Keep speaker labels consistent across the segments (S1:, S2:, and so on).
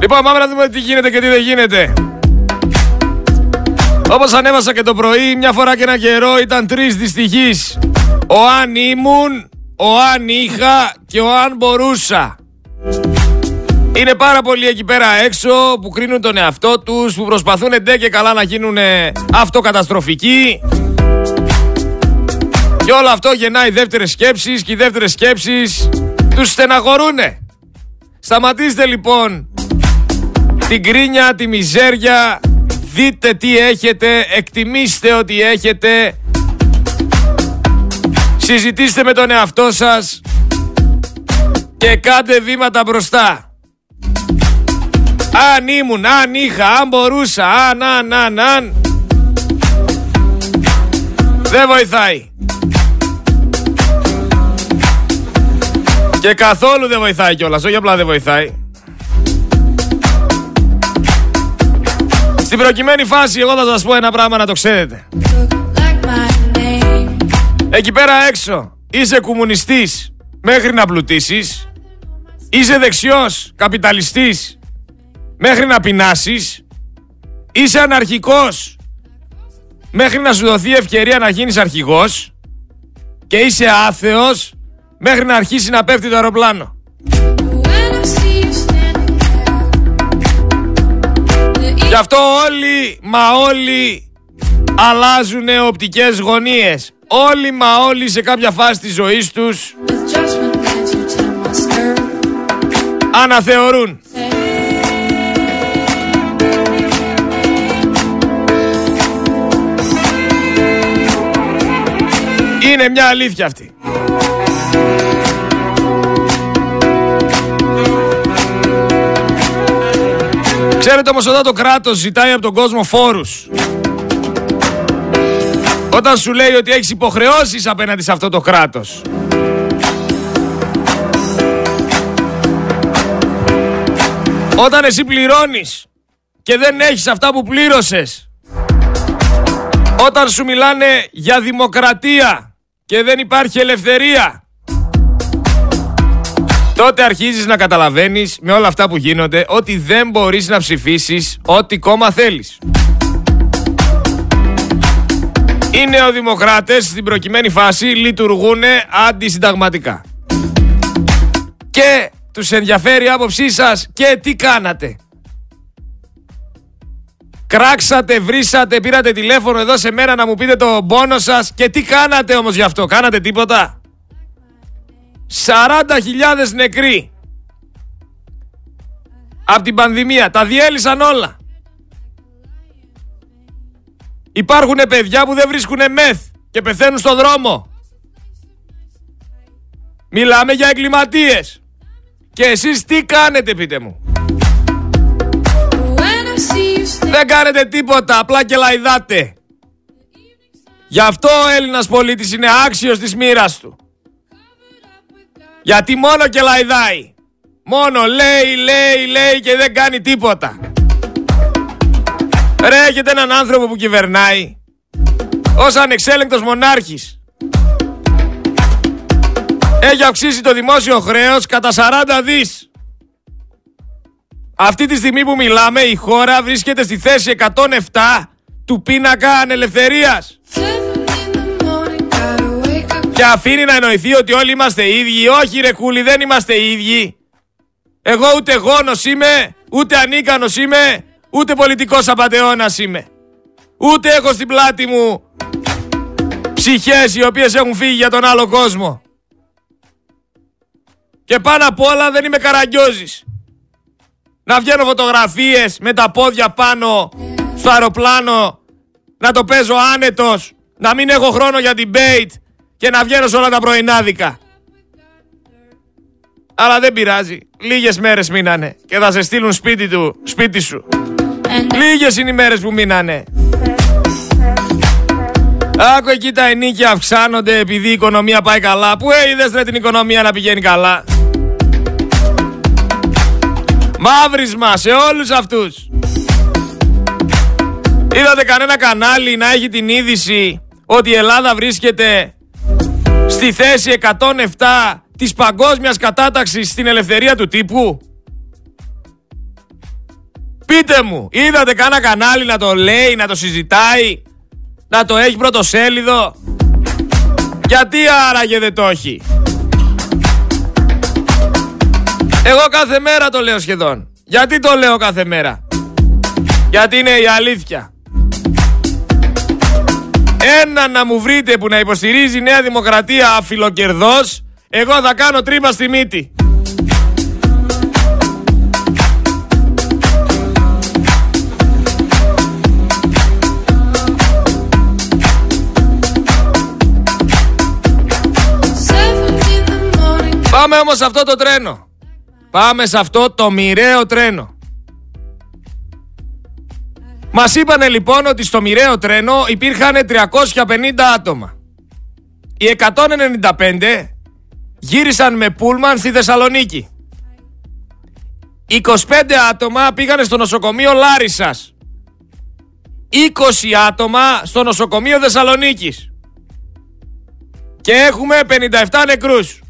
S1: Λοιπόν, πάμε να δούμε τι γίνεται και τι δεν γίνεται. Όπως ανέβασα και το πρωί, μια φορά και ένα καιρό ήταν τρεις δυστυχείς. Ο αν ήμουν, ο αν είχα και ο αν μπορούσα. Είναι πάρα πολλοί εκεί πέρα έξω που κρίνουν τον εαυτό τους, που προσπαθούν ντε και καλά να γίνουν αυτοκαταστροφικοί. Και όλο αυτό γεννάει δεύτερες σκέψεις και οι δεύτερες σκέψεις τους στεναχωρούνε. Σταματήστε λοιπόν την κρίνια, τη μιζέρια, δείτε τι έχετε, εκτιμήστε ότι έχετε, συζητήστε με τον εαυτό σας και κάντε βήματα μπροστά. Αν ήμουν, αν είχα, αν μπορούσα, αν, αν, αν, αν. Δεν βοηθάει. Και καθόλου δεν βοηθάει κιόλας, όχι απλά δεν βοηθάει. Στην προκειμένη φάση εγώ θα σας πω ένα πράγμα να το ξέρετε. Εκεί πέρα έξω είσαι κομμουνιστής μέχρι να πλουτίσεις. Είσαι δεξιός καπιταλιστής μέχρι να πεινάσεις. Είσαι αναρχικός μέχρι να σου δοθεί ευκαιρία να γίνεις αρχηγός. Και είσαι άθεος μέχρι να αρχίσει να πέφτει το αεροπλάνο. Γι' αυτό όλοι, μα όλοι αλλάζουν οπτικές γωνίες. Όλοι μα όλοι σε κάποια φάση της ζωής τους αναθεωρούν. Είναι μια αλήθεια αυτή. Ξέρετε όμως όταν το κράτος ζητάει από τον κόσμο φόρους Όταν σου λέει ότι έχεις υποχρεώσεις απέναντι σε αυτό το κράτος Όταν εσύ πληρώνεις και δεν έχεις αυτά που πλήρωσες Όταν σου μιλάνε για δημοκρατία και δεν υπάρχει ελευθερία τότε αρχίζεις να καταλαβαίνεις με όλα αυτά που γίνονται ότι δεν μπορείς να ψηφίσεις ό,τι κόμμα θέλεις. Οι νεοδημοκράτες στην προκειμένη φάση λειτουργούν αντισυνταγματικά. Και τους ενδιαφέρει η άποψή σας και τι κάνατε. Κράξατε, βρήσατε, πήρατε τηλέφωνο εδώ σε μέρα να μου πείτε το πόνο σας και τι κάνατε όμως γι' αυτό. Κάνατε τίποτα; 40.000 νεκροί από την πανδημία. Τα διέλυσαν όλα. Υπάρχουν παιδιά που δεν βρίσκουν μεθ και πεθαίνουν στο δρόμο. Μιλάμε για εγκληματίες. Και εσείς τι κάνετε πείτε μου; Δεν κάνετε τίποτα, απλά και λαϊδάτε. Γι' αυτό ο Έλληνας πολίτης είναι άξιος της μοίρας του. Γιατί μόνο και λαϊδάει. Μόνο λέει, λέει, λέει και δεν κάνει τίποτα. Ρε έχετε έναν άνθρωπο που κυβερνάει ως ανεξέλεγκτος μονάρχης. Έχει αυξήσει το δημόσιο χρέος κατά 40 δις. Αυτή τη στιγμή που μιλάμε η χώρα βρίσκεται στη θέση 107 του πίνακα ανελευθερίας και αφήνει να εννοηθεί ότι όλοι είμαστε ίδιοι. Όχι ρε κούλι, δεν είμαστε ίδιοι. Εγώ ούτε γόνος είμαι, ούτε ανίκανος είμαι, ούτε πολιτικός απατεώνας είμαι. Ούτε έχω στην πλάτη μου ψυχές οι οποίες έχουν φύγει για τον άλλο κόσμο. Και πάνω απ' όλα δεν είμαι καραγκιόζης. Να βγαίνω φωτογραφίες με τα πόδια πάνω στο αεροπλάνο, να το παίζω άνετος, να μην έχω χρόνο για debate, και να βγαίνω σε όλα τα πρωινάδικα. Αλλά δεν πειράζει. Λίγες μέρες μείνανε και θα σε στείλουν σπίτι του, σπίτι σου. Λίγες είναι οι μέρες που μείνανε. Άκου εκεί τα ενίκια αυξάνονται επειδή η οικονομία πάει καλά. Πού είδες ρε την οικονομία να πηγαίνει καλά; Μαύρισμα σε όλους αυτούς. Είδατε κανένα κανάλι να έχει την είδηση ότι η Ελλάδα βρίσκεται στη θέση 107 της παγκόσμιας κατάταξης στην ελευθερία του τύπου. Πείτε μου, είδατε κάνα κανάλι να το λέει, να το συζητάει, να το έχει πρωτοσέλιδο; Γιατί άραγε δεν το έχει; Εγώ κάθε μέρα το λέω σχεδόν. Γιατί το λέω κάθε μέρα; Γιατί είναι η αλήθεια. Ένα να μου βρείτε που να υποστηρίζει η Νέα Δημοκρατία αφιλοκερδός, εγώ θα κάνω τρύπα στη μύτη. Πάμε όμως σε αυτό το τρένο. Πάμε σε αυτό το μοιραίο τρένο. Μας είπανε λοιπόν ότι στο μοιραίο τρένο υπήρχαν 350 άτομα. Οι 195 γύρισαν με πούλμαν στη Θεσσαλονίκη. 25 άτομα πήγανε στο νοσοκομείο Λάρισας. 20 άτομα στο νοσοκομείο Θεσσαλονίκης. Και έχουμε 57 νεκρούς.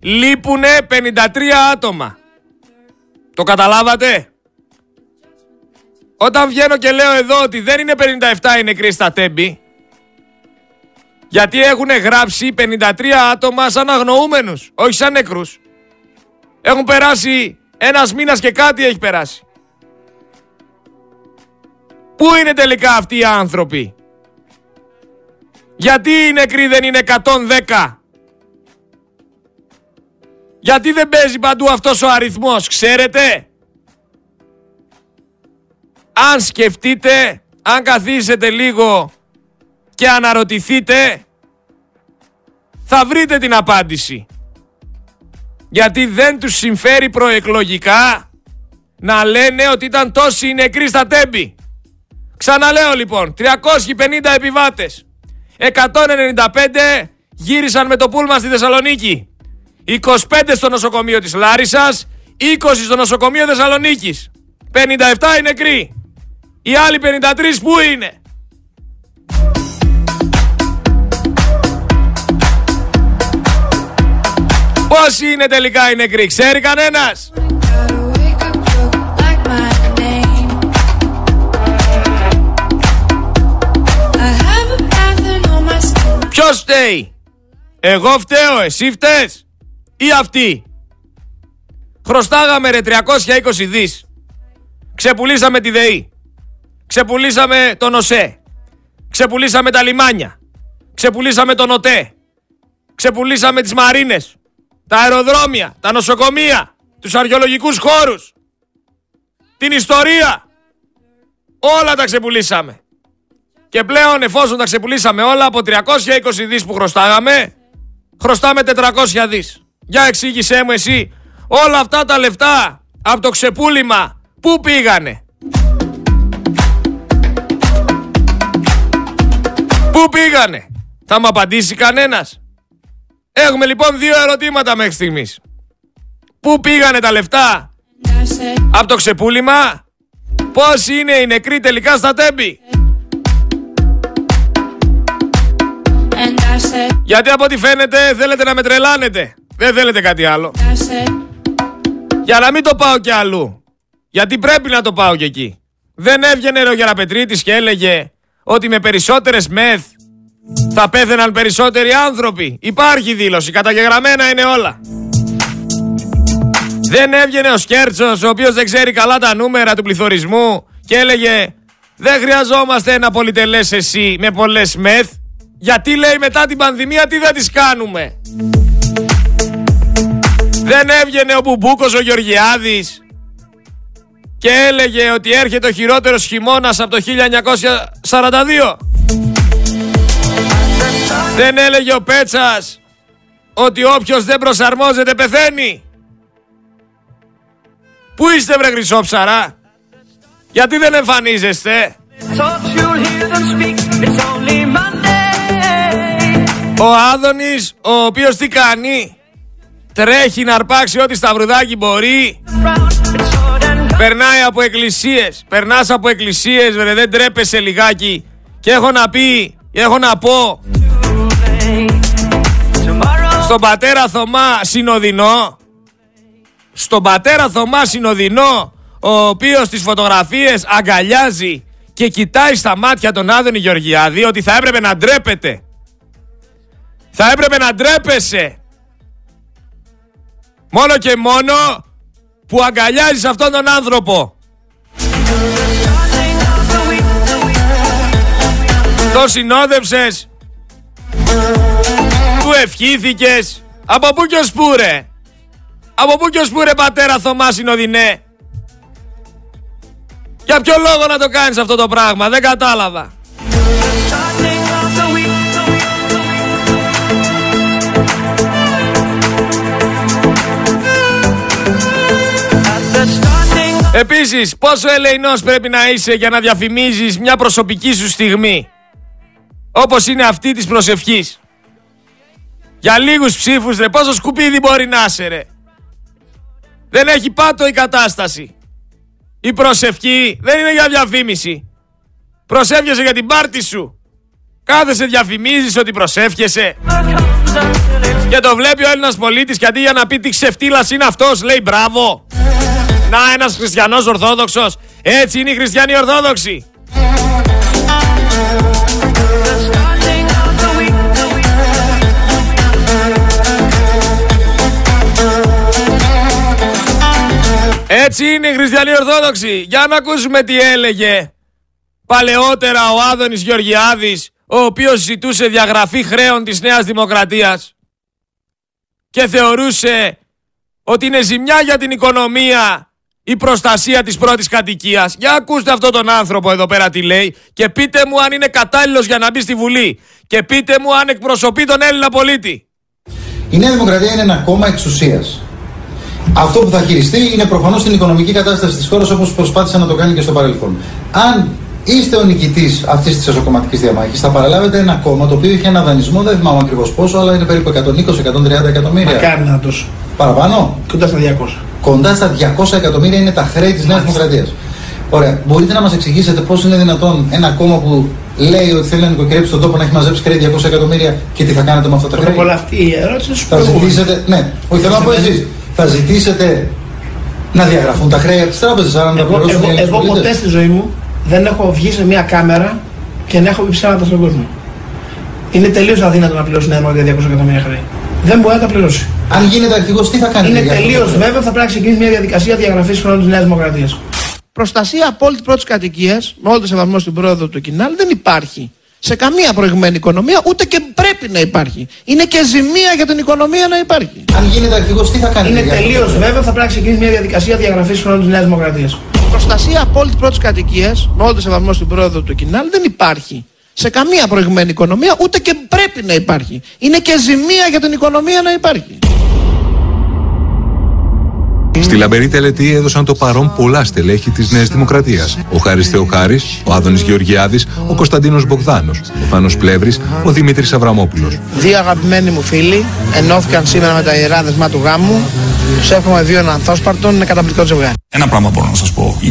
S1: Λείπουνε 53 άτομα. Το καταλάβατε; Όταν βγαίνω και λέω εδώ ότι δεν είναι 57 οι νεκροί στα τέμπη, γιατί έχουν γράψει 53 άτομα σαν αγνοούμενους, όχι σαν νεκρούς. Έχουν περάσει ένας μήνας και κάτι έχει περάσει. Πού είναι τελικά αυτοί οι άνθρωποι; Γιατί οι νεκροί δεν είναι 110. Γιατί δεν παίζει παντού αυτός ο αριθμός, ξέρετε; Αν σκεφτείτε, αν καθίσετε λίγο και αναρωτηθείτε, θα βρείτε την απάντηση. Γιατί δεν τους συμφέρει προεκλογικά να λένε ότι ήταν τόσοι οι νεκροί στα τέμπη. Ξαναλέω λοιπόν, 350 επιβάτες, 195 γύρισαν με το πούλμα στη Θεσσαλονίκη. 25 στο νοσοκομείο της Λάρισας, 20 στο νοσοκομείο Θεσσαλονίκης. 57 οι νεκροί. Οι άλλοι 53 πού είναι; Πόσοι είναι τελικά οι νεκροί, ξέρει κανένας; Ποιος φταίει; Εγώ φταίω, εσύ φταίς; Ή αυτοί; Χρωστάγαμε ρε 320 δις. Ξεπουλήσαμε τη ΔΕΗ. Ξεπουλήσαμε τον ΟΣΕ. Ξεπουλήσαμε τα λιμάνια. Ξεπουλήσαμε τον ΟΤΕ. Ξεπουλήσαμε τις μαρίνες. Τα αεροδρόμια. Τα νοσοκομεία. Τους αρχαιολογικούς χώρους. Την ιστορία. Όλα τα ξεπουλήσαμε. Και πλέον εφόσον τα ξεπουλήσαμε όλα από 320 δις που χρωστάγαμε, χρωστάμε 400 δις. Για εξήγησέ μου εσύ, όλα αυτά τα λεφτά από το ξεπούλημα, πού πήγανε; Πού πήγανε. Θα μου απαντήσει κανένας. Έχουμε λοιπόν δύο ερωτήματα μέχρι στιγμής. Πού πήγανε τα λεφτά; Από το ξεπούλημα; Πόσοι είναι οι νεκροί τελικά στα τέμπη; Γιατί από ό,τι φαίνεται θέλετε να με τρελάνετε. Δεν θέλετε κάτι άλλο. Για να μην το πάω κι αλλού. Γιατί πρέπει να το πάω κι εκεί. Δεν έβγαινε ο Γεραπετρίτης και έλεγε ότι με περισσότερες μεθ θα πέθαιναν περισσότεροι άνθρωποι. Υπάρχει δήλωση, καταγεγραμμένα είναι όλα. Δεν έβγαινε ο Σκέρτσος, ο οποίος δεν ξέρει καλά τα νούμερα του πληθωρισμού και έλεγε δεν χρειαζόμαστε ένα πολυτελές εσύ με πολλές μεθ γιατί λέει μετά την πανδημία τι θα τις κάνουμε. Δεν έβγαινε ο Μπουμπούκος ο Γεωργιάδης και έλεγε ότι έρχεται ο χειρότερος χειμώνας από το 1942. Δεν έλεγε ο Πέτσας ότι όποιος δεν προσαρμόζεται πεθαίνει. Πού είστε βρε χρυσόψαρα. Γιατί δεν εμφανίζεστε; Ο Άδωνης, ο οποίος τι κάνει; Τρέχει να αρπάξει ό,τι σταυρουδάκι μπορεί. Περνάει από εκκλησίες. Περνάς από εκκλησίες, βρε, δεν τρέπεσαι λιγάκι. Και έχω να πει, έχω να πω. Στον πατέρα Θωμά Συνοδεινό. Στον πατέρα Θωμά Συνοδεινό, ο οποίος στις φωτογραφίες αγκαλιάζει και κοιτάει στα μάτια τον Άδωνη Γεωργιάδη ότι θα έπρεπε να ντρέπεται. Θα έπρεπε να ντρέπεσαι. Μόνο και μόνο που αγκαλιάζεις αυτόν τον άνθρωπο. Το συνόδευσες. Του ευχήθηκες; Από πού και ως πού ρε; Από πού και ως πού ρε πατέρα Θωμάς Συνοδυνέ; Για ποιο λόγο να το κάνεις αυτό το πράγμα; Δεν κατάλαβα. Επίσης, πόσο ελεηνός πρέπει να είσαι για να διαφημίζεις μια προσωπική σου στιγμή. Όπως είναι αυτή της προσευχής; Για λίγους ψήφους ρε, πόσο σκουπίδι μπορεί να είσαι ρε. Δεν έχει πάτο η κατάσταση. Η προσευχή δεν είναι για διαφήμιση. Προσεύχεσαι για την πάρτη σου. Κάθεσαι διαφημίζεις ότι προσεύχεσαι. Και το βλέπει ο Έλληνας πολίτης και αντί για να πει τι ξεφτύλας είναι αυτός λέει μπράβο. Να ένας χριστιανός ορθόδοξος. Έτσι είναι οι χριστιανοί ορθόδοξοι. Έτσι είναι οι χριστιανοί ορθόδοξοι. Για να ακούσουμε τι έλεγε παλαιότερα ο Άδωνης Γεωργιάδης, ο οποίος ζητούσε διαγραφή χρέων της Νέας Δημοκρατίας και θεωρούσε ότι είναι ζημιά για την οικονομία η προστασία της πρώτης κατοικίας. Για ακούστε αυτόν τον άνθρωπο εδώ πέρα τι λέει και πείτε μου αν είναι κατάλληλος για να μπει στη Βουλή και πείτε μου αν εκπροσωπεί τον Έλληνα πολίτη.
S2: Η Νέα Δημοκρατία είναι ένα κόμμα εξουσίας. Αυτό που θα χειριστεί είναι προφανώς την οικονομική κατάσταση της χώρας όπως προσπάθησε να το κάνει και στο παρελθόν. Αν είστε ο νικητής αυτής της εσωκομματικής διαμάχης. Θα παραλάβετε ένα κόμμα το οποίο είχε ένα δανεισμό, δεν θυμάμαι ακριβώς πόσο, αλλά είναι περίπου 120-130 εκατομμύρια.
S3: Μακάρι να τόσο.
S2: Παραπάνω;
S3: Κοντά στα 200.
S2: Κοντά στα 200 εκατομμύρια είναι τα χρέη της Νέας Δημοκρατίας. Ωραία. Μπορείτε να μας εξηγήσετε πώς είναι δυνατόν ένα κόμμα που λέει ότι θέλει να νοικοκυρέψει τον τόπο να έχει μαζέψει χρέη 200 εκατομμύρια και τι θα κάνετε με αυτά τα χρέη;
S3: Πρώτα αυτή η ερώτηση σου
S2: Θα ζητήσετε. Ναι, όχι θέλω να πω εσείς. Θα ζητήσετε να διαγραφούν τα χρέη από τις τράπεζες, αν τα
S3: Εγώ,
S2: πληρώσουν οι
S3: εγώ,
S2: Έλληνες
S3: εγώ
S2: πολίτες.
S3: ποτέ στη ζωή μου δεν έχω βγει σε μια κάμερα και να έχω πει ψέματα στον κόσμο. Είναι τελείως αδύνατο να πληρώσει μια Δημοκρατία 200 εκατομμύρια χρέη. Δεν μπορεί να τα πληρώσει.
S2: Αν γίνεται αρχηγός, τι θα κάνετε.
S3: Είναι
S2: για αυτό το
S3: τελείως
S2: χρέος;
S3: βέβαιο ότι θα πρέπει να ξεκινήσει μια διαδικασία διαγραφής χρόνου της Νέας Δημοκρατίας. Προστασία απόλυτη πρώτης κατοικίας, με όλο το σεβασμό στην πρόοδο του Κινάλ, δεν υπάρχει σε καμία προηγουμένη οικονομία, ούτε και πρέπει να υπάρχει. Είναι και ζημία για την οικονομία να υπάρχει.
S2: Αν γίνεται αρχηγό, τι θα κάνετε.
S3: Είναι
S2: για αυτό το
S3: τελείως
S2: χρέος;
S3: βέβαιο ότι θα πρέπει να ξεκινήσει μια διαδικασία διαγραφής χρόνου της Νέας Δημοκρατίας. Προστασία απόλυτη πρώτης κατοικίας, με όλο το σεβασμό στην πρόοδο του Κινάλ, δεν υπάρχει σε καμία προηγουμένη οικονομία, ούτε και πρέπει να υπάρχει. Είναι και ζημία για την οικονομία να υπάρχει.
S4: Στη λαμπερή τελετή έδωσαν το παρόν πολλά στελέχη της Νέας Δημοκρατίας. Ο Χάρης Θεοχάρης, ο Άδωνης Γεωργιάδης, ο Κωνσταντίνος Μπογδάνος, ο Θάνο Πλεύρης, ο Δημήτρης Αβραμόπουλος.
S3: Δύο αγαπημένοι μου φίλοι ενώθηκαν σήμερα με τα ιερά δεσμά του γάμου. Τους εύχομαι δύο ανθόσπαρτων, είναι καταπληκτικό ζευγάρι.
S5: Ένα πράγμα μπορώ να σας πω. Η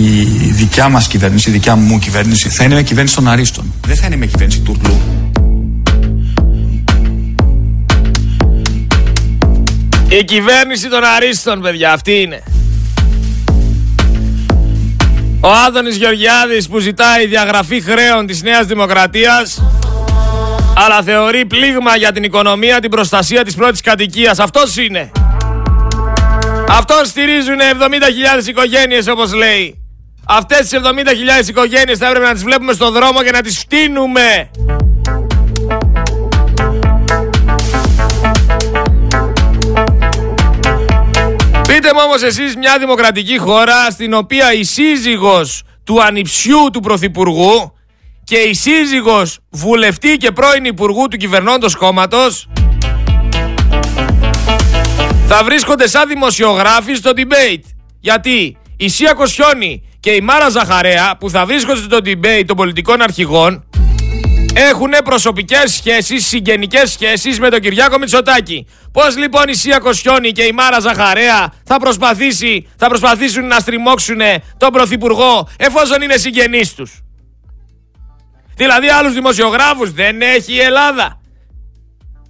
S5: δικιά μας κυβέρνηση, η δικιά μου κυβέρνηση θα είναι μια κυβέρνηση των αρίστων. Δεν θα είναι μια κυβέρνηση τουρλού.
S1: Η κυβέρνηση των αρίστων, παιδιά, αυτή είναι. Ο Άδωνης Γεωργιάδης που ζητάει διαγραφή χρέων της Νέας Δημοκρατίας αλλά θεωρεί πλήγμα για την οικονομία την προστασία της πρώτης κατοικίας. Αυτός είναι. Αυτόν στηρίζουν 70.000 οικογένειες όπως λέει. Αυτές τις 70.000 οικογένειες θα έπρεπε να τις βλέπουμε στον δρόμο και να τις φτύνουμε. Μου όμως εσείς μια δημοκρατική χώρα στην οποία η σύζυγος του ανιψιού του Πρωθυπουργού και η σύζυγος βουλευτή και πρώην υπουργού του κυβερνώντος κόμματος θα βρίσκονται σαν δημοσιογράφοι στο debate. Γιατί η Σία Κοσιόνη και η Μάρα Ζαχαρέα που θα βρίσκονται στο debate των πολιτικών αρχηγών έχουν προσωπικές σχέσεις, συγγενικές σχέσεις με τον Κυριάκο Μητσοτάκη. Πώς λοιπόν η Σία Κοσιόνη και η Μάρα Ζαχαρέα θα, προσπαθήσει, θα προσπαθήσουν να στριμώξουν τον Πρωθυπουργό εφόσον είναι συγγενείς τους; Δηλαδή άλλους δημοσιογράφους δεν έχει η Ελλάδα.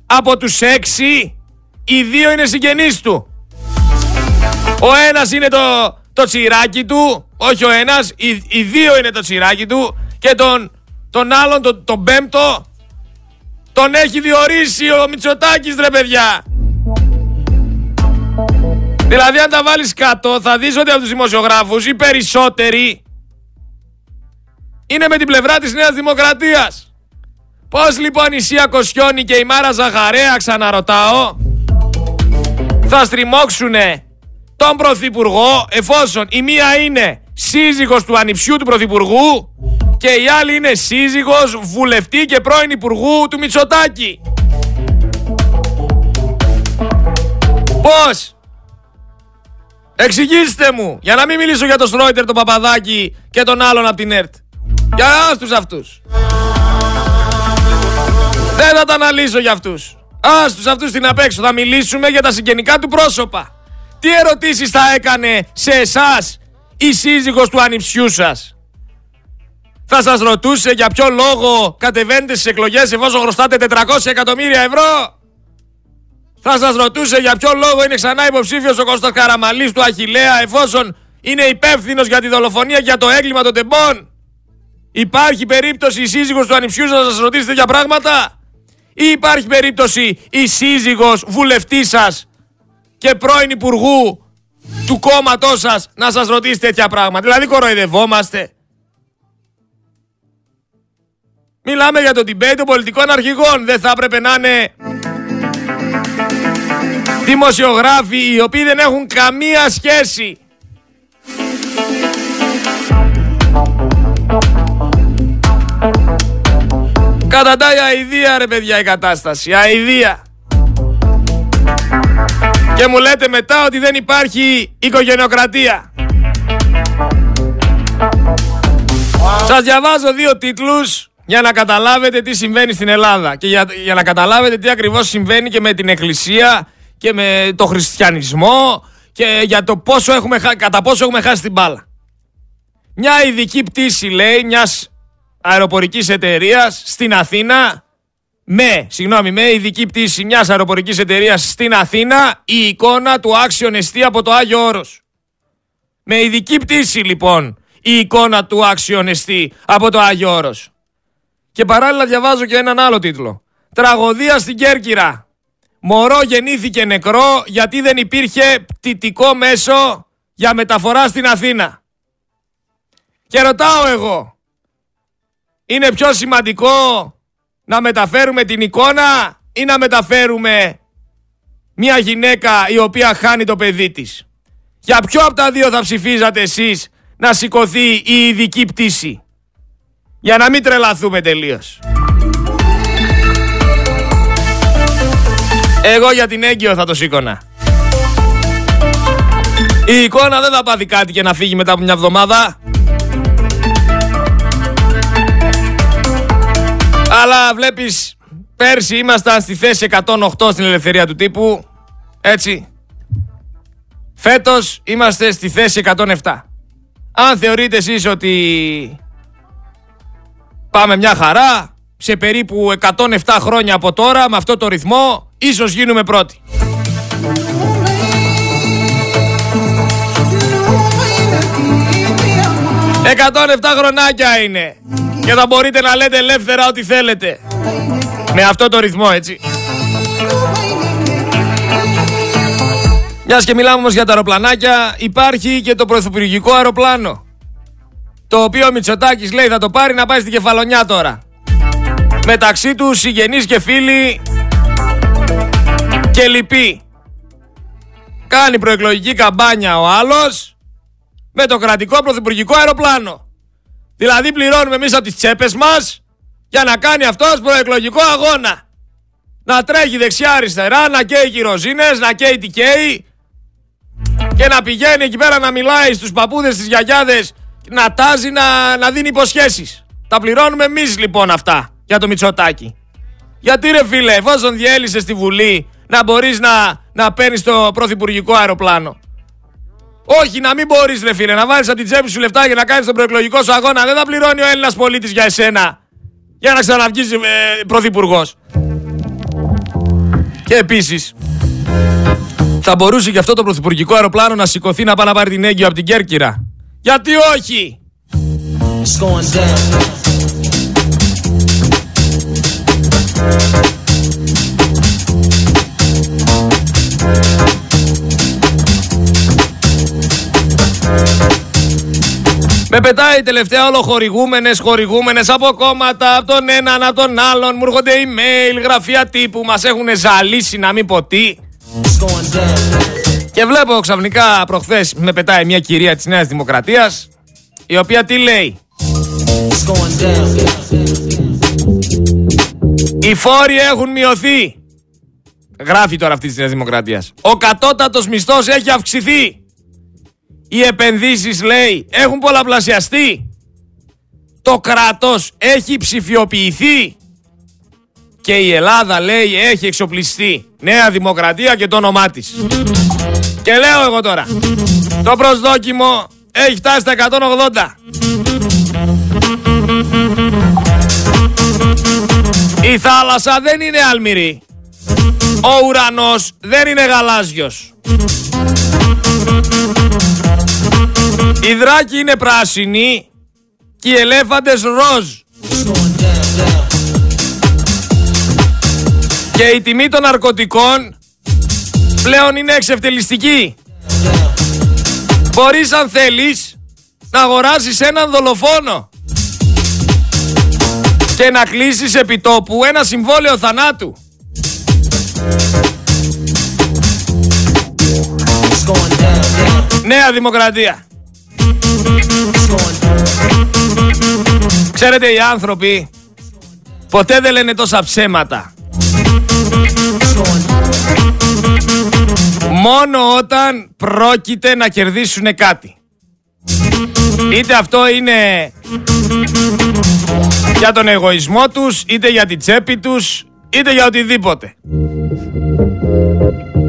S1: Από τους έξι, οι δύο είναι συγγενείς του. Ο ένας είναι το, το τσιράκι του, όχι ο ένας, οι, οι δύο είναι το τσιράκι του και τον, τον άλλον, τον, τον πέμπτο, τον έχει διορίσει ο Μητσοτάκης ρε παιδιά. Δηλαδή αν τα βάλεις κάτω θα δεις ότι από τους δημοσιογράφους οι περισσότεροι είναι με την πλευρά της Νέας Δημοκρατίας. Πώς λοιπόν η Σία Κοσιόνη και η Μάρα Ζαχαρέα ξαναρωτάω θα στριμώξουνε τον Πρωθυπουργό εφόσον η μία είναι σύζυγος του ανιψιού του Πρωθυπουργού και η άλλη είναι σύζυγος βουλευτή και πρώην Υπουργού του Μητσοτάκη. Πώς; Εξηγήστε μου, για να μην μιλήσω για τον Στρόιτερ, τον Παπαδάκη και τον άλλον από την ΕΡΤ. Για άστους αυτούς. Δεν θα τα αναλύσω για αυτούς. Άστους αυτούς την απέξω. Θα μιλήσουμε για τα συγγενικά του πρόσωπα. Τι ερωτήσεις θα έκανε σε εσάς η σύζυγος του ανιψιού σας; Θα σας ρωτούσε για ποιο λόγο κατεβαίνετε στις εκλογές εφόσον χρωστάτε 400 εκατομμύρια ευρώ. Θα σας ρωτούσε για ποιο λόγο είναι ξανά υποψήφιος ο Κώστας Καραμαλής του Αχιλέα εφόσον είναι υπεύθυνος για τη δολοφονία και για το έγκλημα των τεμπών. Υπάρχει περίπτωση η σύζυγος του ανιψιού σας να σας ρωτήσει τέτοια πράγματα; Ή υπάρχει περίπτωση η σύζυγος βουλευτής σας και πρώην υπουργού του κόμματός σας να σας ρωτήσει τέτοια πράγματα; Δηλαδή κοροϊδευόμαστε. Μιλάμε για το debate των πολιτικών αρχηγών. Δεν θα έπρεπε να είναι δημοσιογράφοι οι οποίοι δεν έχουν καμία σχέση. Καταντάει αηδία ρε παιδιά η κατάσταση, αηδία. Και μου λέτε μετά ότι δεν υπάρχει οικογενειοκρατία. Σας διαβάζω δύο τίτλους για να καταλάβετε τι συμβαίνει στην Ελλάδα και για, για να καταλάβετε τι ακριβώς συμβαίνει και με την Εκκλησία και με το χριστιανισμό και για το πόσο έχουμε, κατά πόσο έχουμε χάσει την μπάλα. Μια ειδική πτήση λέει μιας αεροπορικής εταιρείας στην Αθήνα με, συγγνώμη, με ειδική πτήση μιας αεροπορικής εταιρείας στην Αθήνα η εικόνα του άξιον εστί από το Άγιο Όρος. Με ειδική πτήση λοιπόν η εικόνα του άξιον εστί από το Άγιο Όρος. Και παράλληλα διαβάζω και έναν άλλο τίτλο. Τραγωδία στην Κέρκυρα. Μωρό γεννήθηκε νεκρό γιατί δεν υπήρχε πτυτικό μέσο για μεταφορά στην Αθήνα. Και ρωτάω εγώ, είναι πιο σημαντικό να μεταφέρουμε την εικόνα ή να μεταφέρουμε μια γυναίκα η οποία χάνει το παιδί της; Για ποιο από τα δύο θα ψηφίζατε εσείς να σηκωθεί η ειδική πτήση; Για να μην τρελαθούμε τελείως. Εγώ για την έγκυο θα το σήκωνα. Η εικόνα δεν θα πάθει κάτι και να φύγει μετά από μια εβδομάδα. Αλλά βλέπεις, πέρσι ήμασταν στη θέση 108 στην ελευθερία του τύπου. Έτσι. Φέτος είμαστε στη θέση 107. Αν θεωρείτε εσείς ότι πάμε μια χαρά, σε περίπου 107 χρόνια από τώρα, με αυτό το ρυθμό, ίσως γίνουμε πρώτοι. 107 χρονάκια είναι. Και θα μπορείτε να λέτε ελεύθερα ό,τι θέλετε. Με αυτό το ρυθμό, έτσι. Μιας και μιλάμε όμως για τα αεροπλανάκια, υπάρχει και το πρωθυπουργικό αεροπλάνο. Το οποίο ο Μητσοτάκης λέει θα το πάρει να πάει στην κεφαλονιά τώρα. Μεταξύ τους συγγενείς και φίλοι και λυπή. Κάνει προεκλογική καμπάνια ο άλλος με το κρατικό πρωθυπουργικό αεροπλάνο. Δηλαδή πληρώνουμε εμείς από τις τσέπες μας για να κάνει αυτός προεκλογικό αγώνα. Να τρέχει δεξιά-αριστερά, να καίει κυροζίνες, να καίει τι καίει και να πηγαίνει εκεί πέρα να μιλάει στους παππούδες, στις γιαγιάδες, να τάζει, να, να δίνει υποσχέσεις. Τα πληρώνουμε εμείς λοιπόν αυτά για το Μητσοτάκι. Γιατί ρε φίλε, εφόσον διέλυσε στη Βουλή να μπορείς να, να παίρνεις το πρωθυπουργικό αεροπλάνο. Όχι, να μην μπορείς, ρε φίλε, να βάλεις από την τσέπη σου λεφτά για να κάνεις τον προεκλογικό σου αγώνα. Δεν θα πληρώνει ο Έλληνας πολίτης για εσένα. Για να ξαναβγεί ε, πρωθυπουργός. Και επίσης, Θα μπορούσε και αυτό το πρωθυπουργικό αεροπλάνο να σηκωθεί να πάει να πάρει την έγκυο από την Κέρκυρα. Γιατί όχι! Με πετάει τελευταία όλο χορηγούμενες, χορηγούμενες από κόμματα, από τον έναν, από τον άλλον. Μου έρχονται email, γραφεία τύπου, μας έχουν ζαλίσει να μην πω τι. Και βλέπω ξαφνικά προχθές με πετάει μια κυρία της Νέας Δημοκρατίας, η οποία τι λέει; Οι φόροι έχουν μειωθεί. Γράφει τώρα αυτή της Νέας Δημοκρατίας. Ο κατώτατος μισθός έχει αυξηθεί. Οι επενδύσεις λέει έχουν πολλαπλασιαστεί. Το κράτος έχει ψηφιοποιηθεί. Και η Ελλάδα λέει έχει εξοπλιστεί. Νέα Δημοκρατία και το όνομά της. Και λέω εγώ τώρα. Το προσδόκιμο έχει φτάσει στα 180. Η θάλασσα δεν είναι αλμυρή. Ο ουρανός δεν είναι γαλάζιος. Οι δράκοι είναι πράσινοι και οι ελέφαντες ροζ. Και η τιμή των ναρκωτικών πλέον είναι εξευτελιστική. Μπορείς αν θέλεις να αγοράσεις έναν δολοφόνο και να κλείσεις επιτόπου ένα συμβόλαιο θανάτου. Νέα Δημοκρατία. Ξέρετε οι άνθρωποι ποτέ δεν λένε τόσα ψέματα. Μόνο όταν πρόκειται να κερδίσουν κάτι. Είτε αυτό είναι για τον εγωισμό τους, είτε για την τσέπη τους, είτε για οτιδήποτε.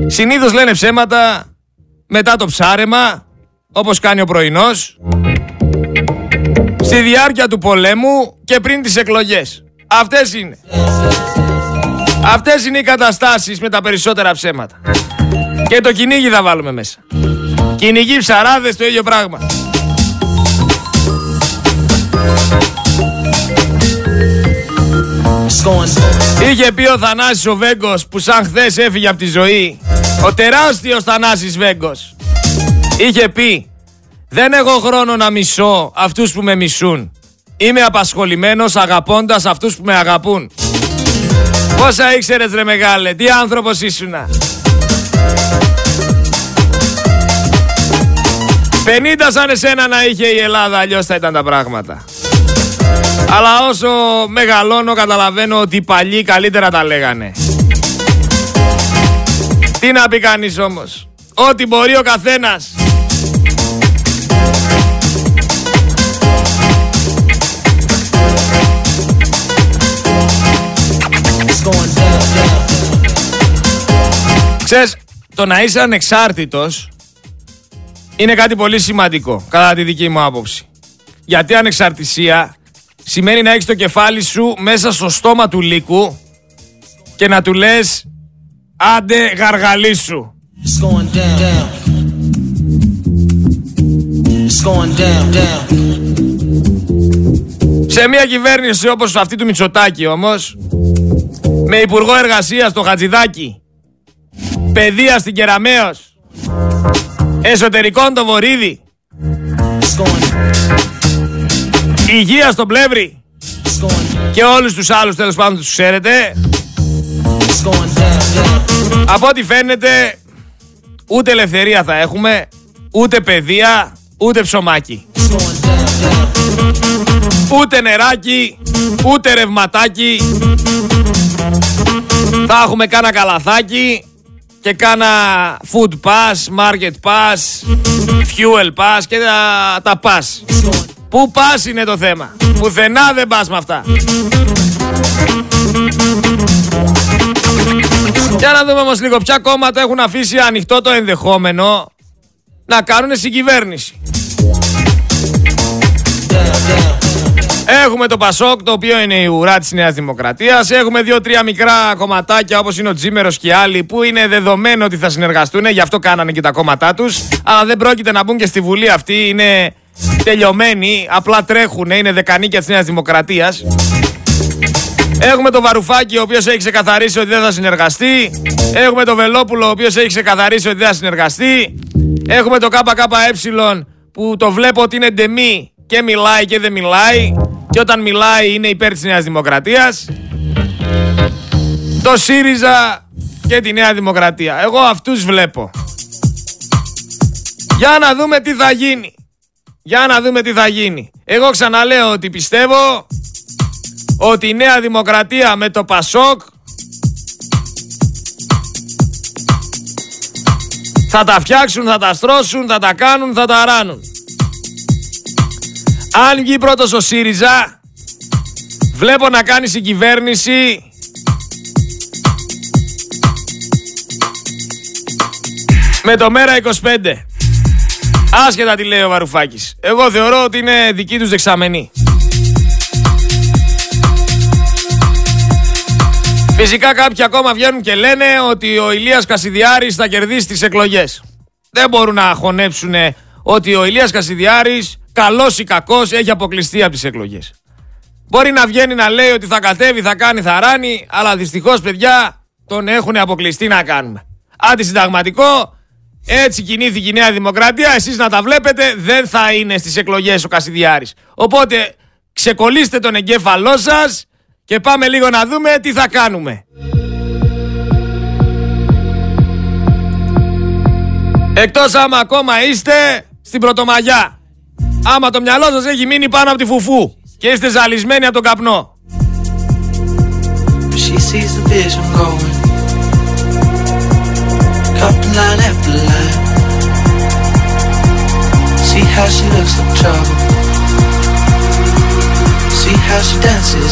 S1: Συνήθως λένε ψέματα μετά το ψάρεμα, όπως κάνει ο πρωινός, στη διάρκεια του πολέμου και πριν τις εκλογές. Αυτές είναι. Αυτές είναι οι καταστάσεις με τα περισσότερα ψέματα. Και το κυνήγι θα βάλουμε μέσα. Κυνηγοί ψαράδες το ίδιο πράγμα. Είχε πει ο Θανάσης ο Βέγκος που σαν χθες έφυγε από τη ζωή Ο τεράστιος Θανάσης Βέγκος Είχε πει Δεν έχω χρόνο να μισώ αυτούς που με μισούν Είμαι απασχολημένος αγαπώντας αυτούς που με αγαπούν Πόσα ήξερες ρε μεγάλε, τι άνθρωπος ήσουνα 50 σαν εσένα να είχε η Ελλάδα, αλλιώς θα ήταν τα πράγματα. Αλλά όσο μεγαλώνω καταλαβαίνω ότι οι παλιοί καλύτερα τα λέγανε. Τι να πει κανείς όμως. Ό,τι μπορεί ο καθένας. Ξέρεις, το να είσαι ανεξάρτητος είναι κάτι πολύ σημαντικό, κατά τη δική μου άποψη. Γιατί ανεξαρτησία σημαίνει να έχεις το κεφάλι σου μέσα στο στόμα του λύκου και να του λες άντε γαργαλίσου. Σε μια κυβέρνηση όπως αυτή του Μητσοτάκη όμως με Υπουργό Εργασίας το Χατζηδάκη Παιδεία στην Κεραμαίος Εσωτερικών το Βορύδι Υγεία στο πλεύρη. Και όλους τους άλλους τέλος πάντων τους ξέρετε. Από ό,τι φαίνεται ούτε ελευθερία θα έχουμε, ούτε παιδεία, ούτε ψωμάκι. Ούτε νεράκι, ούτε ρευματάκι. Θα έχουμε κάνα καλαθάκι και κάνα food pass, market pass, fuel pass και τα, τα pass. Πού πας είναι το θέμα. Πουθενά δεν πας με αυτά. Για να δούμε όμως λίγο ποια κόμματα έχουν αφήσει ανοιχτό το ενδεχόμενο να κάνουν συγκυβέρνηση. Έχουμε το Πασόκ, το οποίο είναι η ουρά της Νέας Δημοκρατίας. Έχουμε δύο-τρία μικρά κομματάκια όπως είναι ο Τζίμερος και άλλοι που είναι δεδομένο ότι θα συνεργαστούν, γι' αυτό κάνανε και τα κόμματά τους. Αλλά δεν πρόκειται να μπουν και στη Βουλή αυτοί. Είναι τελειωμένοι, απλά τρέχουν, είναι δεκανίκια της Νέας Δημοκρατίας. Έχουμε το Βαρουφάκη, ο οποίος έχει ξεκαθαρίσει ότι δεν θα συνεργαστεί. Έχουμε το Βελόπουλο, ο οποίος έχει ξεκαθαρίσει ότι δεν θα συνεργαστεί. Έχουμε το ΚΚΕ που το βλέπω ότι είναι ντεμή και μιλάει και δεν μιλάει. Και όταν μιλάει είναι υπέρ της Νέας Δημοκρατίας. Το ΣΥΡΙΖΑ και τη Νέα Δημοκρατία. Εγώ αυτούς βλέπω. Για να δούμε τι θα γίνει. Για να δούμε τι θα γίνει. Εγώ ξαναλέω ότι πιστεύω ότι η Νέα Δημοκρατία με το Πασόκ θα τα φτιάξουν, θα τα στρώσουν, θα τα κάνουν, θα τα ράνουν. Αν βγει πρώτος ο ΣΥΡΙΖΑ, βλέπω να κάνει συγκυβέρνηση με το Μέρα 25. Άσχετα τι λέει ο Βαρουφάκης. Εγώ θεωρώ ότι είναι δική τους δεξαμενή. Φυσικά κάποιοι ακόμα βγαίνουν και λένε ότι ο Ηλίας Κασιδιάρης θα κερδίσει τις εκλογές. Δεν μπορούν να χωνέψουν ότι ο Ηλίας Κασιδιάρης καλός ή κακός, έχει αποκλειστεί από τις εκλογές. Μπορεί να βγαίνει να λέει ότι θα κατέβει, θα κάνει, θα ράνει, αλλά δυστυχώς, παιδιά, τον έχουν αποκλειστεί να κάνουμε. Αντισυνταγματικό, έτσι κινήθηκε η Νέα Δημοκρατία. Εσείς να τα βλέπετε, δεν θα είναι στις εκλογές ο Κασιδιάρης. Οπότε ξεκολλήστε τον εγκέφαλό σας και πάμε λίγο να δούμε τι θα κάνουμε. Εκτός άμα ακόμα είστε στην Πρωτομαγιά. Άμα το μυαλό σας έχει μείνει πάνω από τη φουφού και είστε ζαλισμένοι από τον καπνό.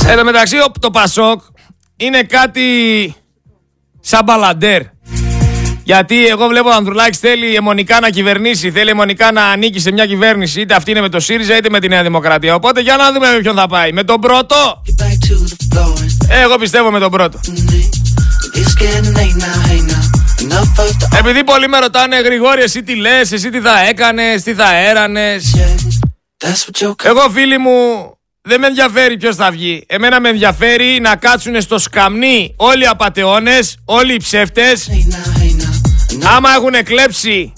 S1: Εν τω μεταξύ το Πασόκ είναι κάτι σαν μπαλαντέρ. Γιατί εγώ βλέπω ο Ανδρουλάκης θέλει αιμονικά να κυβερνήσει, θέλει αιμονικά να ανήκει σε μια κυβέρνηση, είτε αυτή είναι με το ΣΥΡΙΖΑ είτε με τη Νέα Δημοκρατία. Οπότε για να δούμε με ποιον θα πάει. Με τον πρώτο. Εγώ πιστεύω με τον πρώτο. Επειδή πολλοί με ρωτάνε, Γρηγόρη, εσύ τι λες, εσύ τι θα έκανες, τι θα έρανες; Εγώ, φίλοι μου, δεν με ενδιαφέρει ποιος θα βγει. Εμένα με ενδιαφέρει να κάτσουν στο σκαμνί όλοι οι απαταιώνε, όλοι οι ψεύτες Άμα έχουν κλέψει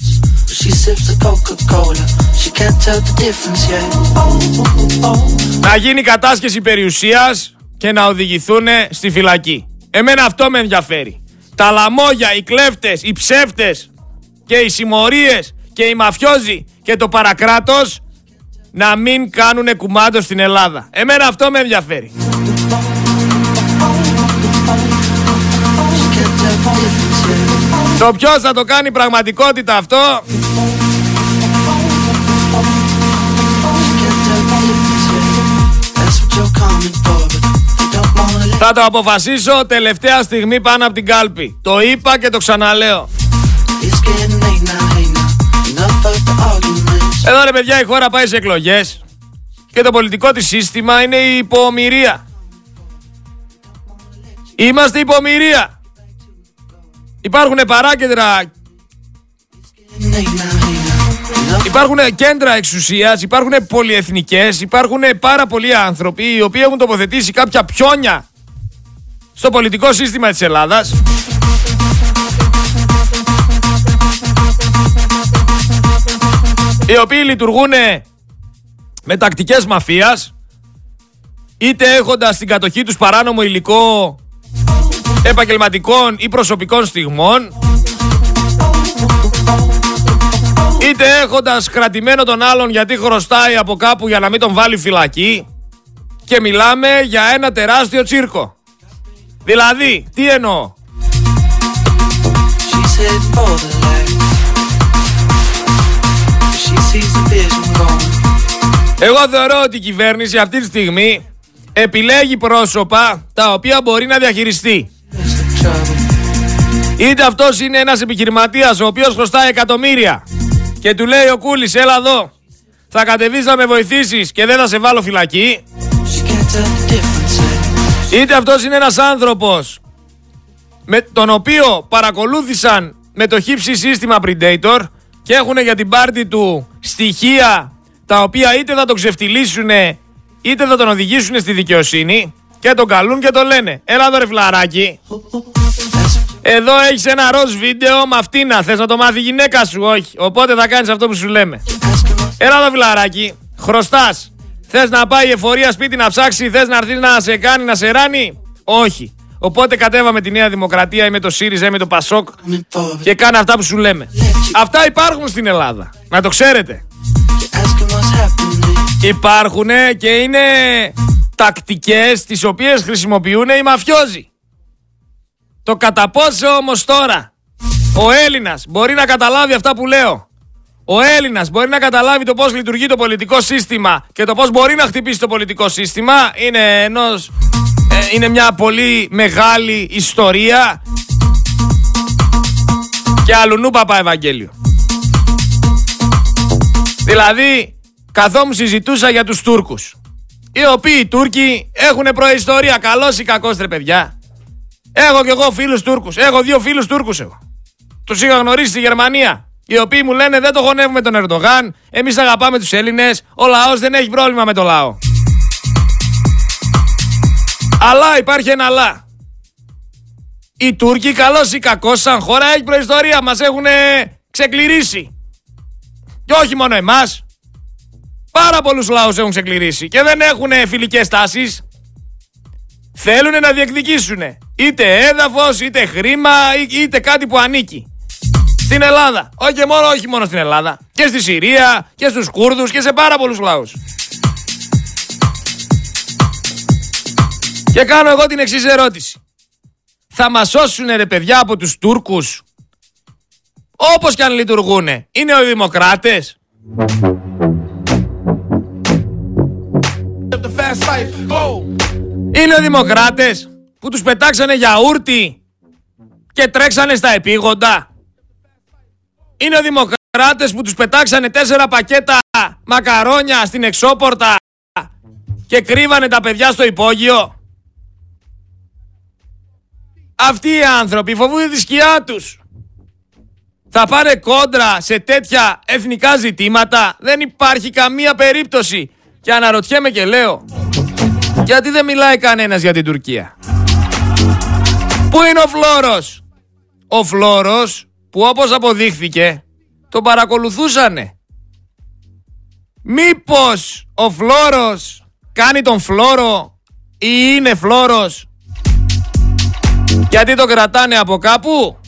S1: να γίνει κατάσχεση περιουσίας και να οδηγηθούν στη φυλακή. Εμένα αυτό με ενδιαφέρει. Τα λαμόγια, οι κλέφτες, οι ψεύτες και οι συμμορίες και οι μαφιόζοι και το παρακράτος να μην κάνουν κουμάντο στην Ελλάδα. Εμένα αυτό με ενδιαφέρει. Το ποιος θα το κάνει πραγματικότητα αυτό; Θα το αποφασίσω τελευταία στιγμή πάνω από την κάλπη. Το είπα και το ξαναλέω. Εδώ ρε παιδιά η χώρα πάει σε εκλογές Και το πολιτικό της σύστημα είναι η υπομοιρία. Είμαστε υπομοιρία Υπάρχουν παράκεντρα. Υπάρχουν κέντρα εξουσίας, υπάρχουν πολυεθνικές, υπάρχουν πάρα πολλοί άνθρωποι οι οποίοι έχουν τοποθετήσει κάποια πιόνια στο πολιτικό σύστημα της Ελλάδας. Οι οποίοι λειτουργούν με τακτικές μαφίας, είτε έχοντας στην κατοχή τους παράνομο υλικό επαγγελματικών ή προσωπικών στιγμών είτε έχοντας κρατημένο τον άλλον γιατί χρωστάει από κάπου για να μην τον βάλει φυλακή και μιλάμε για ένα τεράστιο τσίρκο. Δηλαδή, τι εννοώ; Εγώ θεωρώ ότι η κυβέρνηση αυτή τη στιγμή επιλέγει πρόσωπα τα οποία μπορεί να διαχειριστεί. Είτε αυτός είναι ένας επιχειρηματίας ο οποίος χρωστάει εκατομμύρια και του λέει ο Κούλης, έλα εδώ, θα κατεβείς να με βοηθήσεις και δεν θα σε βάλω φυλακή. Είτε αυτός είναι ένας άνθρωπος με τον οποίο παρακολούθησαν με το χύψη σύστημα Predator και έχουν για την πάρτη του στοιχεία τα οποία είτε θα τον ξεφτυλίσουν είτε θα τον οδηγήσουν στη δικαιοσύνη και τον καλούν και τον λένε. Έλα εδώ ρε φλαράκι Εδώ έχεις ένα ροζ βίντεο με αυτήνα Θες να το μάθει η γυναίκα σου. Όχι. Οπότε θα κάνεις αυτό που σου λέμε. Έλα εδώ φλαράκι Χρωστάς. Θες να πάει η εφορία σπίτι να ψάξει; Θες να έρθεις να σε κάνει να σε ράνει; Όχι. Οπότε κατέβαμε τη Νέα Δημοκρατία ή με το ΣΥΡΙΖΑ ή με το ΠΑΣΟΚ και κάνε αυτά που σου λέμε. Αυτά υπάρχουν στην Ελλάδα. Να το ξέρετε. Υπάρχουν και είναι τακτικές τις οποίες χρησιμοποιούν οι μαφιόζοι. Το κατά πόσο όμως τώρα ο Έλληνας μπορεί να καταλάβει αυτά που λέω. Ο Έλληνας μπορεί να καταλάβει το πώς λειτουργεί το πολιτικό σύστημα και το πώς μπορεί να χτυπήσει το πολιτικό σύστημα είναι ενός ε, είναι μια πολύ μεγάλη ιστορία και αλλουνού παπά Ευαγγέλιο. Δηλαδή, καθόμουν συζητούσα για τους Τούρκους. Οι οποίοι οι Τούρκοι έχουν προϊστορία. Καλός ή κακός ρε παιδιά. Έχω κι εγώ φίλους Τούρκους. Έχω δύο φίλους Τούρκους εγώ. Τους είχα γνωρίσει στη Γερμανία. Οι οποίοι μου λένε δεν το χωνεύουμε τον Ερντογάν. Εμείς αγαπάμε τους Έλληνες. Ο λαός δεν έχει πρόβλημα με το λαό. Αλλά υπάρχει ένα αλλά. Οι Τούρκοι, καλός ή κακός, σαν χώρα έχει προϊστορία. Μας έχουν ξεκληρίσει. Και όχι μόνο εμάς. Πάρα πολλούς λαούς έχουν ξεκληρίσει και δεν έχουν φιλικές τάσεις. Θέλουν να διεκδικήσουν είτε έδαφος, είτε χρήμα, είτε κάτι που ανήκει. Στην Ελλάδα. Όχι μόνο, όχι μόνο στην Ελλάδα. Και στη Συρία και στους Κούρδους και σε πάρα πολλούς λαούς. Και κάνω εγώ την εξής ερώτηση. Θα μας σώσουν ρε παιδιά από τους Τούρκους; Όπως και αν λειτουργούν. Είναι οι δημοκράτες. Είναι οι δημοκράτες που τους πετάξανε γιαούρτι και τρέξανε στα επίγοντα. Είναι οι δημοκράτες που τους πετάξανε τέσσερα πακέτα μακαρόνια στην εξώπορτα και κρύβανε τα παιδιά στο υπόγειο. Αυτοί οι άνθρωποι φοβούνται τη σκιά τους. Θα πάρε κόντρα σε τέτοια εθνικά ζητήματα. Δεν υπάρχει καμία περίπτωση. Και αναρωτιέμαι και λέω, γιατί δεν μιλάει κανένας για την Τουρκία; Πού είναι ο Φλόρος. Ο Φλόρος που όπως αποδείχθηκε τον παρακολουθούσανε. Μήπως ο Φλόρος κάνει τον Φλόρο ή είναι Φλόρος γιατί το κρατάνε από κάπου;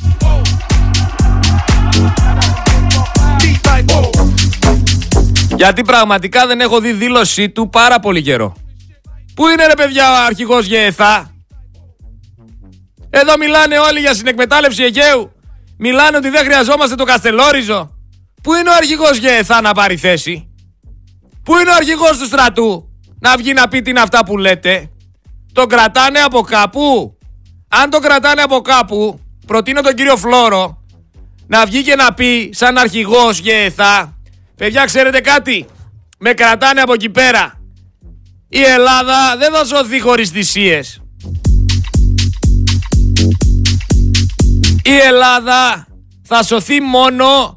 S1: Γιατί πραγματικά δεν έχω δει δήλωσή του πάρα πολύ καιρό. Πού είναι ρε παιδιά ο αρχηγός Γεθά; Εδώ μιλάνε όλοι για συνεκμετάλλευση Αιγαίου. Μιλάνε ότι δεν χρειαζόμαστε το Καστελόριζο. Πού είναι ο αρχηγός Γεθά να πάρει θέση; Πού είναι ο αρχηγός του στρατού να βγει να πει τι είναι αυτά που λέτε; Τον κρατάνε από κάπου; Αν το κρατάνε από κάπου, προτείνω τον κύριο Φλόρο να βγει και να πει σαν αρχηγός ΓΕΘΑ Παιδιά ξέρετε κάτι, με κρατάνε από εκεί πέρα. Η Ελλάδα δεν θα σωθεί χωρίς θυσίες. Η Ελλάδα θα σωθεί μόνο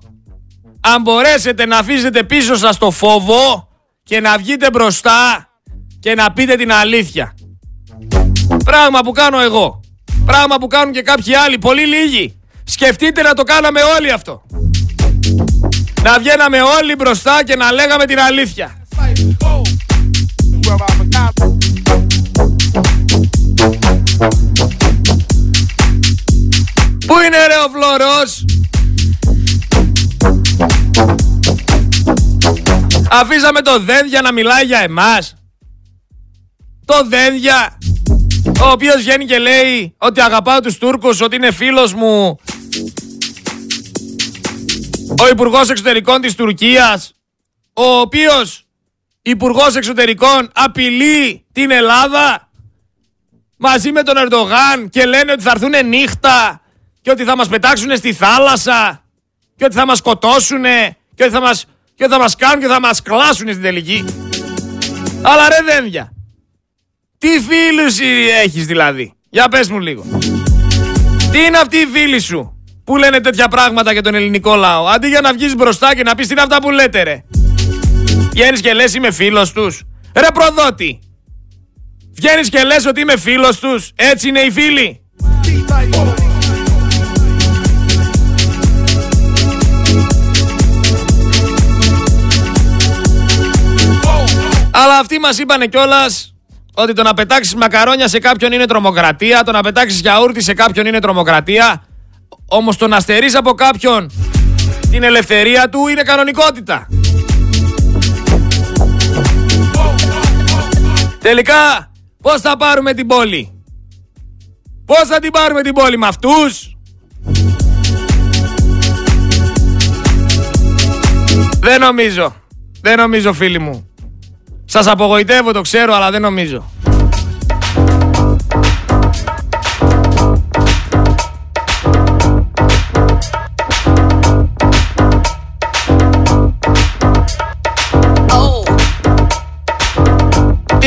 S1: αν μπορέσετε να αφήσετε πίσω σας το φόβο και να βγείτε μπροστά και να πείτε την αλήθεια. Πράγμα που κάνω εγώ. Πράγμα που κάνουν και κάποιοι άλλοι, πολύ λίγοι. Σκεφτείτε να το κάναμε όλοι αυτό. Να βγαίναμε όλοι μπροστά και να λέγαμε την αλήθεια. Πού είναι ρε ο Φλωρός; Αφήσαμε το Δένδια να μιλάει για εμάς Το Δένδια ο οποίος βγαίνει και λέει ότι αγαπάω τους Τούρκους, ότι είναι φίλος μου ο Υπουργός Εξωτερικών της Τουρκίας, ο οποίος Υπουργός Εξωτερικών απειλεί την Ελλάδα μαζί με τον Ερντογάν και λένε ότι θα έρθουν νύχτα και ότι θα μας πετάξουν στη θάλασσα και ότι θα μας σκοτώσουν και ότι θα μας, και θα μας κάνουν και θα μας κλάσουν στην τελική. Αλλά ρε δένδια, Τι φίλους έχεις δηλαδή; Για πες μου λίγο. Τι είναι αυτοί οι φίλοι σου; Που λένε τέτοια πράγματα για τον ελληνικό λαό; Αντί για να βγεις μπροστά και να πεις τι είναι αυτά που λέτε ρε; Βγαίνεις και λες είμαι φίλος τους. Ρε προδότη. Βγαίνεις και λες ότι είμαι φίλος τους. Έτσι είναι οι φίλοι. Αλλά αυτοί μας είπανε κιόλας ότι το να πετάξεις μακαρόνια σε κάποιον είναι τρομοκρατία, το να πετάξεις γιαούρτι σε κάποιον είναι τρομοκρατία. Όμως το να στερεί από κάποιον την ελευθερία του είναι κανονικότητα. Τελικά, πώς θα πάρουμε την πόλη; Πώς θα την πάρουμε την πόλη με αυτούς; Δεν νομίζω. Δεν νομίζω φίλοι μου. Σας απογοητεύω το ξέρω αλλά δεν νομίζω.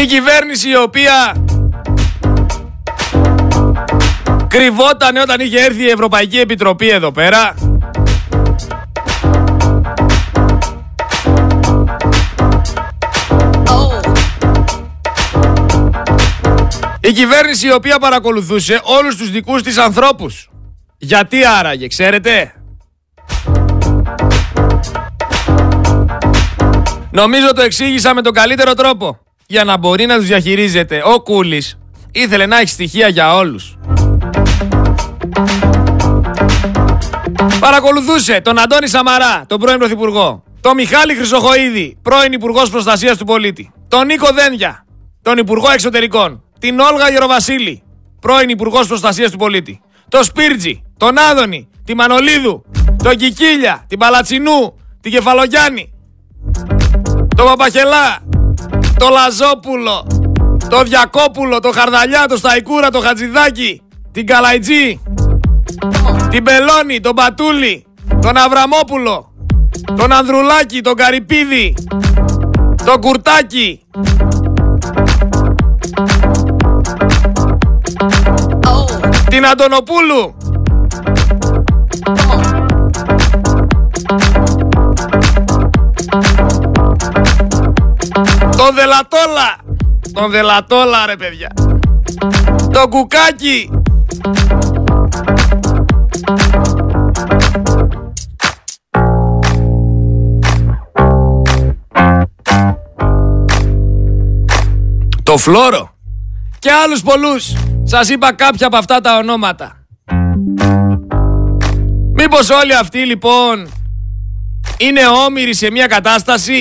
S1: Η κυβέρνηση η οποία κρυβόταν όταν είχε έρθει η Ευρωπαϊκή Επιτροπή εδώ πέρα Η κυβέρνηση η οποία παρακολουθούσε όλους τους δικούς της ανθρώπους. Γιατί άραγε, ξέρετε; Νομίζω το εξήγησα με τον καλύτερο τρόπο. Για να μπορεί να τους διαχειρίζεται. Ο Κούλης ήθελε να έχει στοιχεία για όλους. Παρακολουθούσε τον Αντώνη Σαμαρά, τον πρώην Πρωθυπουργό. Τον Μιχάλη Χρυσοχοίδη, πρώην Υπουργός Προστασίας του Πολίτη. Τον Νίκο Δένδια, τον Υπουργό Εξωτερικών την Όλγα Γεροβασίλη, πρώην Υπουργός Προστασίας του Πολίτη. Το Σπίρτζι, τον Άδωνη, τη Μανολίδου, τον Κικίλια, την Παλατσινού, την Κεφαλογιάννη, τον Παπαχελά, το Λαζόπουλο, το Διακόπουλο, το Χαρδαλιά, το Σταϊκούρα, το Χατζηδάκι, την Καλαϊτζή, την Πελώνη, τον Πατούλη, τον Αβραμόπουλο, τον Ανδρουλάκη, τον Καρυπίδη, τον Κουρτάκι, την Αντωνοπούλου. Τον Δελατόλα. Τον Δελατόλα ρε παιδιά. Το κουκάκι. Το φλόρο. Και άλλους πολλούς. Σας είπα κάποια από αυτά τα ονόματα. Μήπως όλοι αυτοί λοιπόν είναι όμοιροι σε μια κατάσταση;